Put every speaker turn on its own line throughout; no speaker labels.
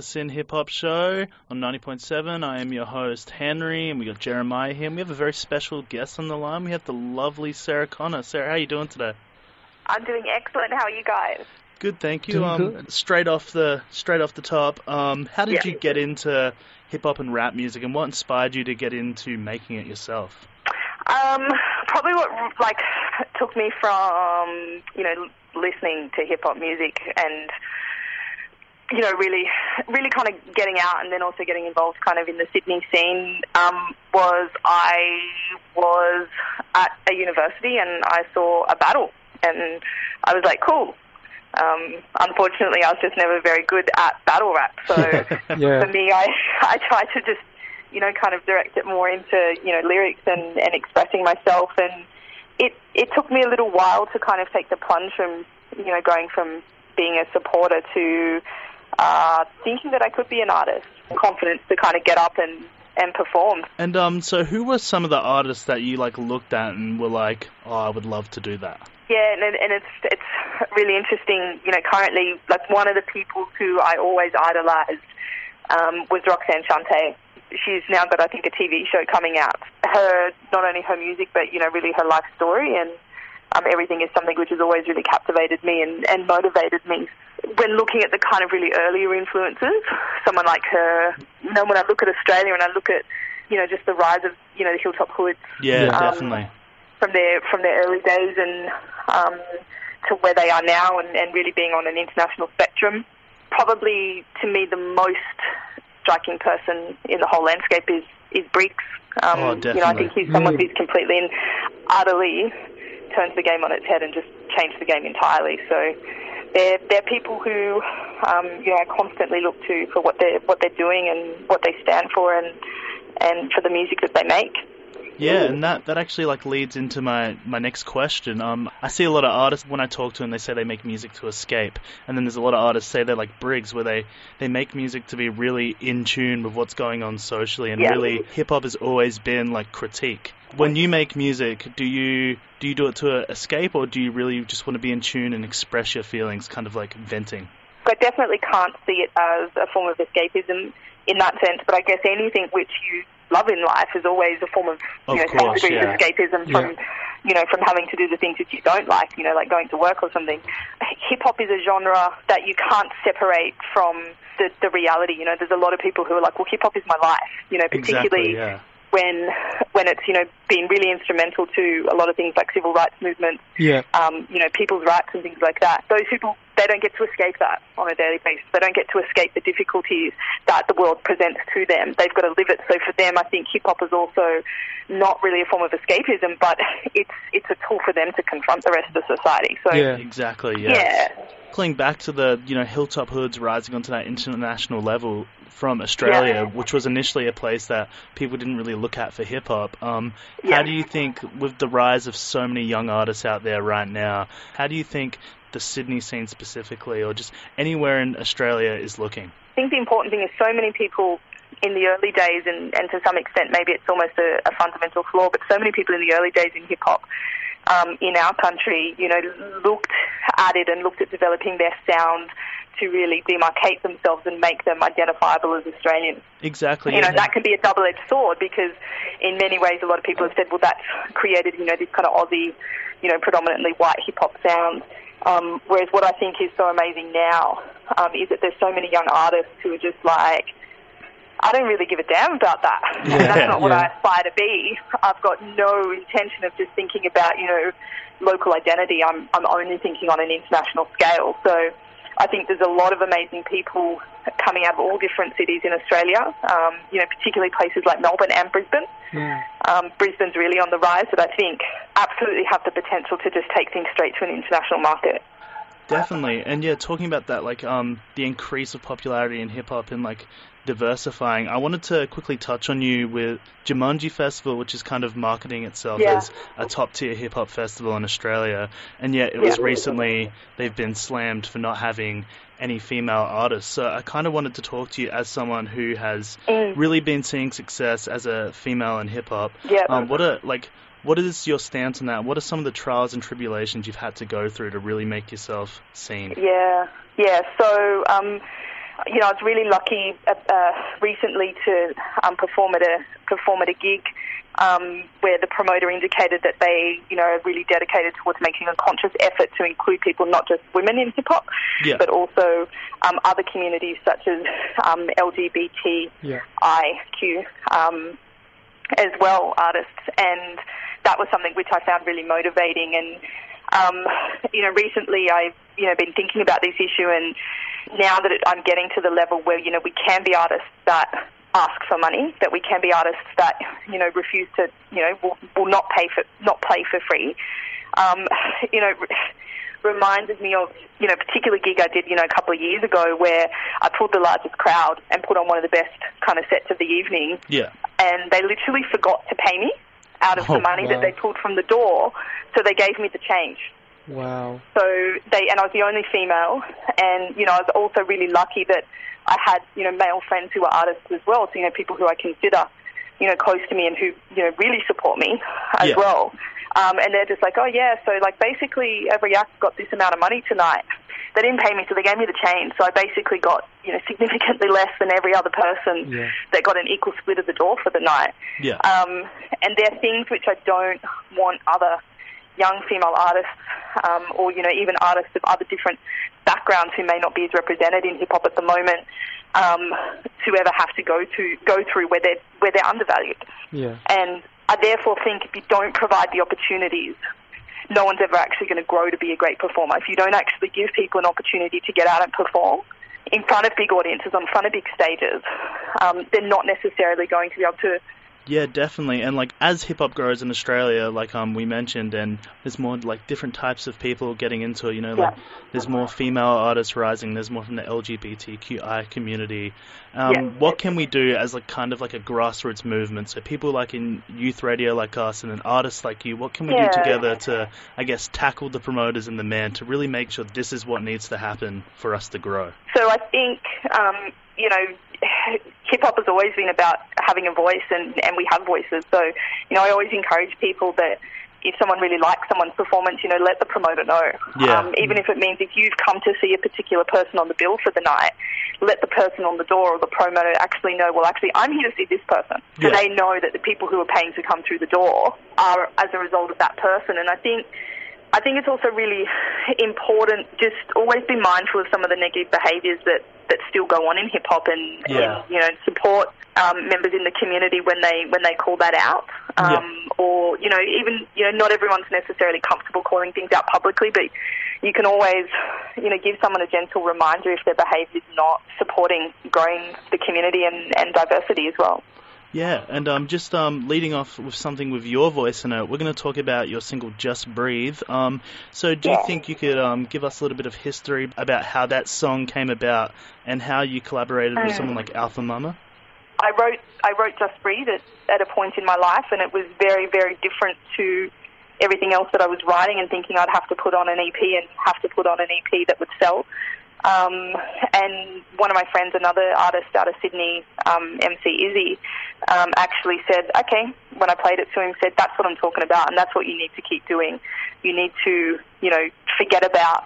the SYN Hip Hop Show on 90.7. I am your host, Henry, and we got Jeremiah here. And we have a very special guest on the line. We have the lovely Sarah Connor. Sarah, how are you doing today?
I'm doing excellent. How are you guys?
Good, thank you. Um,
good.
straight off the straight off the top, um, how did
Yeah.
you get into hip hop and rap music, and what inspired you to get into making it yourself?
Um, probably what like took me from you know listening to hip hop music and you know really really kind of getting out and then also getting involved kind of in the Sydney scene um, was I was at a university and I saw a battle and I was like cool. Um, unfortunately, I was just never very good at battle rap, so.
Yeah.
for me, I I try to just you know kind of direct it more into you know lyrics and and expressing myself, and it it took me a little while to kind of take the plunge from you know going from being a supporter to uh, thinking that I could be an artist, confidence to kind of get up and and perform.
And um, so who were some of the artists that you like looked at and were like, oh, I would love to do that?
Yeah, and, and it's it's really interesting. You know, currently, like one of the people who I always idolized um, was Roxanne Shante. She's now got, I think, a TV show coming out. Her, not only her music, but you know, really her life story and um, everything is something which has always really captivated me and, and motivated me. When looking at the kind of really earlier influences, someone like her, you know, when I look at Australia and I look at, you know, just the rise of, you know, the Hilltop Hoods,
Yeah,
Yeah.
Um,
definitely.
from their from their early days and um, to where they are now, and, and really being on an international spectrum. Probably to me the most striking person in the whole landscape is is Briggs. Um,
Oh,
You know, I think he's someone
Mm.
who's completely and utterly turns the game on its head and just changed the game entirely. So they're they're people who um, you know constantly look to for what they're what they're doing and what they stand for and and for the music that they make.
Yeah, and that, that actually like leads into my, my next question. Um, I see a lot of artists when I talk to them, they say they make music to escape, and then there's a lot of artists say they're like Briggs, where they, they make music to be really in tune with what's going on socially, and
Yeah.
really hip hop has always been like critique. When you make music, do you do you do it to escape, or do you really just want to be in tune and express your feelings, kind of like venting?
I definitely can't see it as a form of escapism in that sense, but I guess anything which you love in life is always a form of,
Of
you know,
course,
some degree
yeah.
of escapism from, you know, from having to do the things that you don't like, you know, like going to work or something. Hip hop is a genre that you can't separate from the, the reality. You know, there's a lot of people who are like, well, hip hop is my life, you know, particularly
Exactly. Yeah.
When when it's, you know, been really instrumental to a lot of things like civil rights movements
Yeah.
um, you know, people's rights and things like that. Those people, they don't get to escape that on a daily basis. They don't get to escape the difficulties that the world presents to them. They've got to live it. So for them, I think hip hop is also not really a form of escapism, but it's it's a tool for them to confront the rest of the society. So
Yeah.
Exactly. Yeah.
yeah,
Circling back to the you know hilltop hoods rising onto that international level from Australia,
Yeah.
which was initially a place that people didn't really look at for hip hop. Um,
Yeah.
How do you think, with the rise of so many young artists out there right now, how do you think the Sydney scene specifically, or just anywhere in Australia, is looking?
I think the important thing is so many people in the early days, and, and to some extent maybe it's almost a, a fundamental flaw, but so many people in the early days in hip hop um, in our country, you know, looked at it and looked at developing their sound to really demarcate themselves and make them identifiable as Australian.
Exactly.
You know, that can be a double-edged sword because in many ways a lot of people have said, well, that's created, you know, this kind of Aussie, you know, predominantly white hip-hop sound. Um, whereas what I think is so amazing now um, is that there's so many young artists who are just like, I don't really give a damn about that.
Yeah,
that's not what. I aspire to be. I've got no intention of just thinking about, you know, local identity. I'm, I'm only thinking on an international scale. So I think there's a lot of amazing people coming out of all different cities in Australia, um, you know, particularly places like Melbourne and Brisbane.
Mm.
Um, Brisbane's really on the rise, but I think absolutely have the potential to just take things straight to an international market.
Definitely, and yeah, talking about that, like um, the increase of popularity in hip hop and like diversifying. I wanted to quickly touch on you with Jumanji Festival, which is kind of marketing itself
Yeah.
as a top tier hip hop festival in Australia, and yet it was
Yeah.
recently they've been slammed for not having any female artists. So I kind of wanted to talk to you as someone who has
Mm.
really been seeing success as a female in hip hop.
Yeah.
Um, what are like what is your stance on that? What are some of the trials and tribulations you've had to go through to really make yourself seen?
Yeah, yeah. So um, you know, I was really lucky uh, uh, recently to um, perform at a perform at a gig um, where the promoter indicated that they, you know, are really dedicated towards making a conscious effort to include people, not just women in hip hop,
Yeah.
but also um, other communities such as um, LGBTIQ
Yeah.
um, as well, artists. And that was something which I found really motivating. And um, you know, recently I've you know been thinking about this issue, and now that it, I'm getting to the level where you know we can be artists that ask for money, that we can be artists that you know refuse to you know will, will not pay for not play for free. Um, you know. Reminded me of you know a particular gig I did you know a couple of years ago where I pulled the largest crowd and put on one of the best kind of sets of the evening
Yeah.
and they literally forgot to pay me out of
Oh,
the money
wow.
that they pulled from the door. So they gave me the change.
Wow.
So they and I was the only female, and you know I was also really lucky that I had you know male friends who were artists as well. So you know people who I consider you know close to me and who you know really support me as
Yeah.
well. Um, and they're just like, oh yeah, so like basically every act got this amount of money tonight. They didn't pay me, so they gave me the change. So I basically got you know significantly less than every other person
Yeah.
that got an equal split of the door for the night.
Yeah.
Um, and there are things which I don't want other young female artists, um, or you know even artists of other different backgrounds who may not be as represented in hip hop at the moment, um, to ever have to go to go through where they're where they're undervalued.
Yeah.
And I therefore think if you don't provide the opportunities, no one's ever actually going to grow to be a great performer. If you don't actually give people an opportunity to get out and perform in front of big audiences, on front of big stages, um, they're not necessarily going to be able to
Yeah, definitely. And like as hip hop grows in Australia, like um we mentioned, and there's more like different types of people getting into it. You know, like
Yeah.
there's more female artists rising. There's more from the LGBTQI community. Um,
Yeah.
What can we do as like kind of like a grassroots movement? So people like in youth radio like us, and then artists like you. What can we
Yeah.
do together to, I guess, tackle the promoters and the man to really make sure this is what needs to happen for us to grow?
So I think, um, you know, hip hop has always been about having a voice, and, and we have voices. So, you know, I always encourage people that if someone really likes someone's performance, you know, let the promoter know.
Yeah.
Um, even if it means if you've come to see a particular person on the bill for the night, let the person on the door or the promoter actually know, well, actually, I'm here to see this person. So
Yeah.
they know that the people who are paying to come through the door are as a result of that person. And I think I think it's also really important just always be mindful of some of the negative behaviours that, that still go on in hip hop and,
Yeah.
and you know support um, members in the community when they when they call that out. Um, Or you know even you know not everyone's necessarily comfortable calling things out publicly, but you can always you know give someone a gentle reminder if their behaviour is not supporting growing the community and, and diversity as well.
Yeah, and um, just um, leading off with something with your voice in it, we're going to talk about your single "Just Breathe." Um, so, do you think you could um, give us a little bit of history about how that song came about and how you collaborated with someone like Alpha Mama?
I wrote I wrote Just Breathe at, at a point in my life, and it was very very different to everything else that I was writing and thinking I'd have to put on an EP and have to put on an EP that would sell. Um, and one of my friends, another artist out of Sydney, um, MC Izzy, um, actually said, okay, when I played it to him, said, that's what I'm talking about, and that's what you need to keep doing. You need to, you know, forget about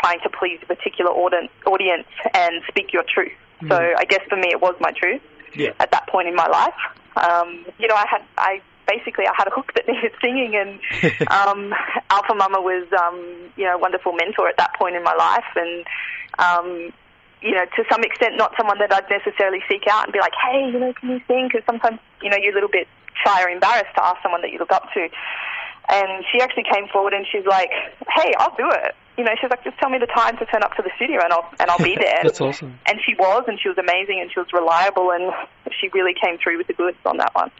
trying to please a particular audience and speak your truth. So I guess for me, it was my truth
Yeah.
at that point in my life. Um, you know, I had I basically I had a hook that needed singing, and um, Alpha Mama was um, you know a wonderful mentor at that point in my life, and um, you know to some extent not someone that I'd necessarily seek out and be like, hey, you know, can you sing? Because sometimes you know you're a little bit shy or embarrassed to ask someone that you look up to. And she actually came forward and she's like, "Hey, I'll do it." You know, she's like, "Just tell me the time to turn up to the studio, and I'll and I'll be there."
That's awesome.
and she was, and she was amazing, and she was reliable, and she really came through with the goods on that one.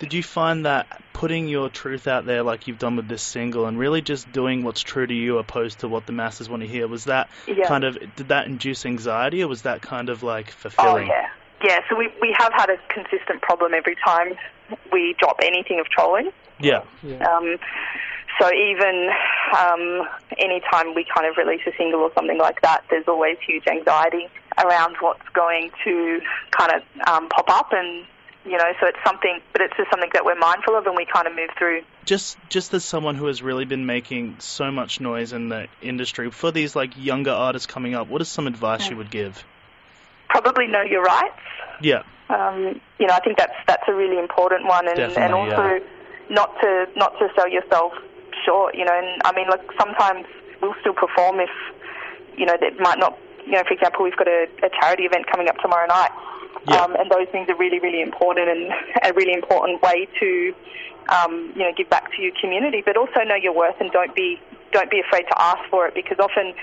Did you find that putting your truth out there, like you've done with this single, and really just doing what's true to you, opposed to what the masses want to hear, was that
Yeah.
kind of did that induce anxiety, or was that kind of like fulfilling?
Oh
fulfilling?
yeah, yeah. So we we have had a consistent problem every time we drop anything of trolling.
yeah,
Yeah.
Um, so even um, anytime we kind of release a single or something like that, there's always huge anxiety around what's going to kind of um, pop up, and you know, so it's something, but it's just something that we're mindful of, and we kind of move through.
just just as someone who has really been making so much noise in the industry for these like younger artists coming up, what is some advice you would give?
probably know your rights.
Yeah.
Um, you know, I think that's that's a really important one, and
Definitely,
and also
yeah.
not to not to sell yourself short. You know, and I mean, like sometimes we'll still perform if you know that might not. You know, for example, we've got a, a charity event coming up tomorrow night,
Yeah.
um, and those things are really really important and a really important way to um, you know give back to your community, but also know your worth and don't be don't be afraid to ask for it because often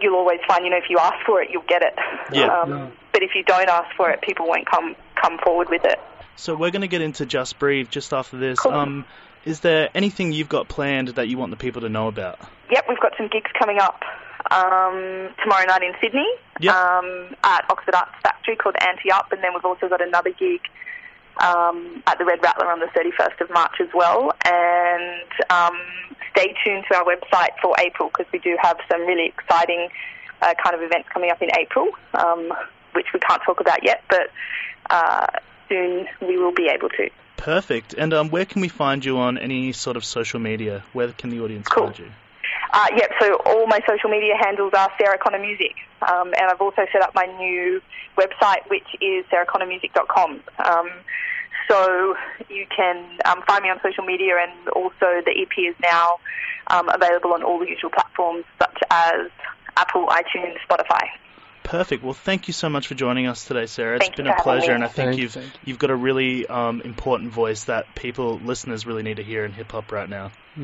you'll always find you know if you ask for it you'll get it.
Yeah.
Um,
Yeah.
But if you don't ask for it, people won't come come forward with it.
So we're going to get into Just Breathe just after this.
Cool.
Um, is there anything you've got planned that you want the people to know about?
Yep, we've got some gigs coming up um, tomorrow night in Sydney
Yep.
um, at Oxford Arts Factory called Anti Up, and then we've also got another gig um, at the Red Rattler on the 31st of March as well. And um, stay tuned to our website for April because we do have some really exciting uh, kind of events coming up in April, um, which we can't talk about yet, but uh, soon we will be able to.
Perfect. And um, where can we find you on any sort of social media? Where can the audience
Cool.
find you?
Uh, yep, so all my social media handles are Sarah Connor Music. Um, and I've also set up my new website, which is sarahconnormusic.com. Um, so you can um, find me on social media, and also the EP is now um, available on all the usual platforms, such as Apple, iTunes, Spotify.
Perfect. Well, thank you so much for joining us today, Sarah. It's
Thank
been a pleasure, and I think
Thank-
you've
thank you.
you've got a really um, important voice that people, listeners, really need to hear in hip hop right now.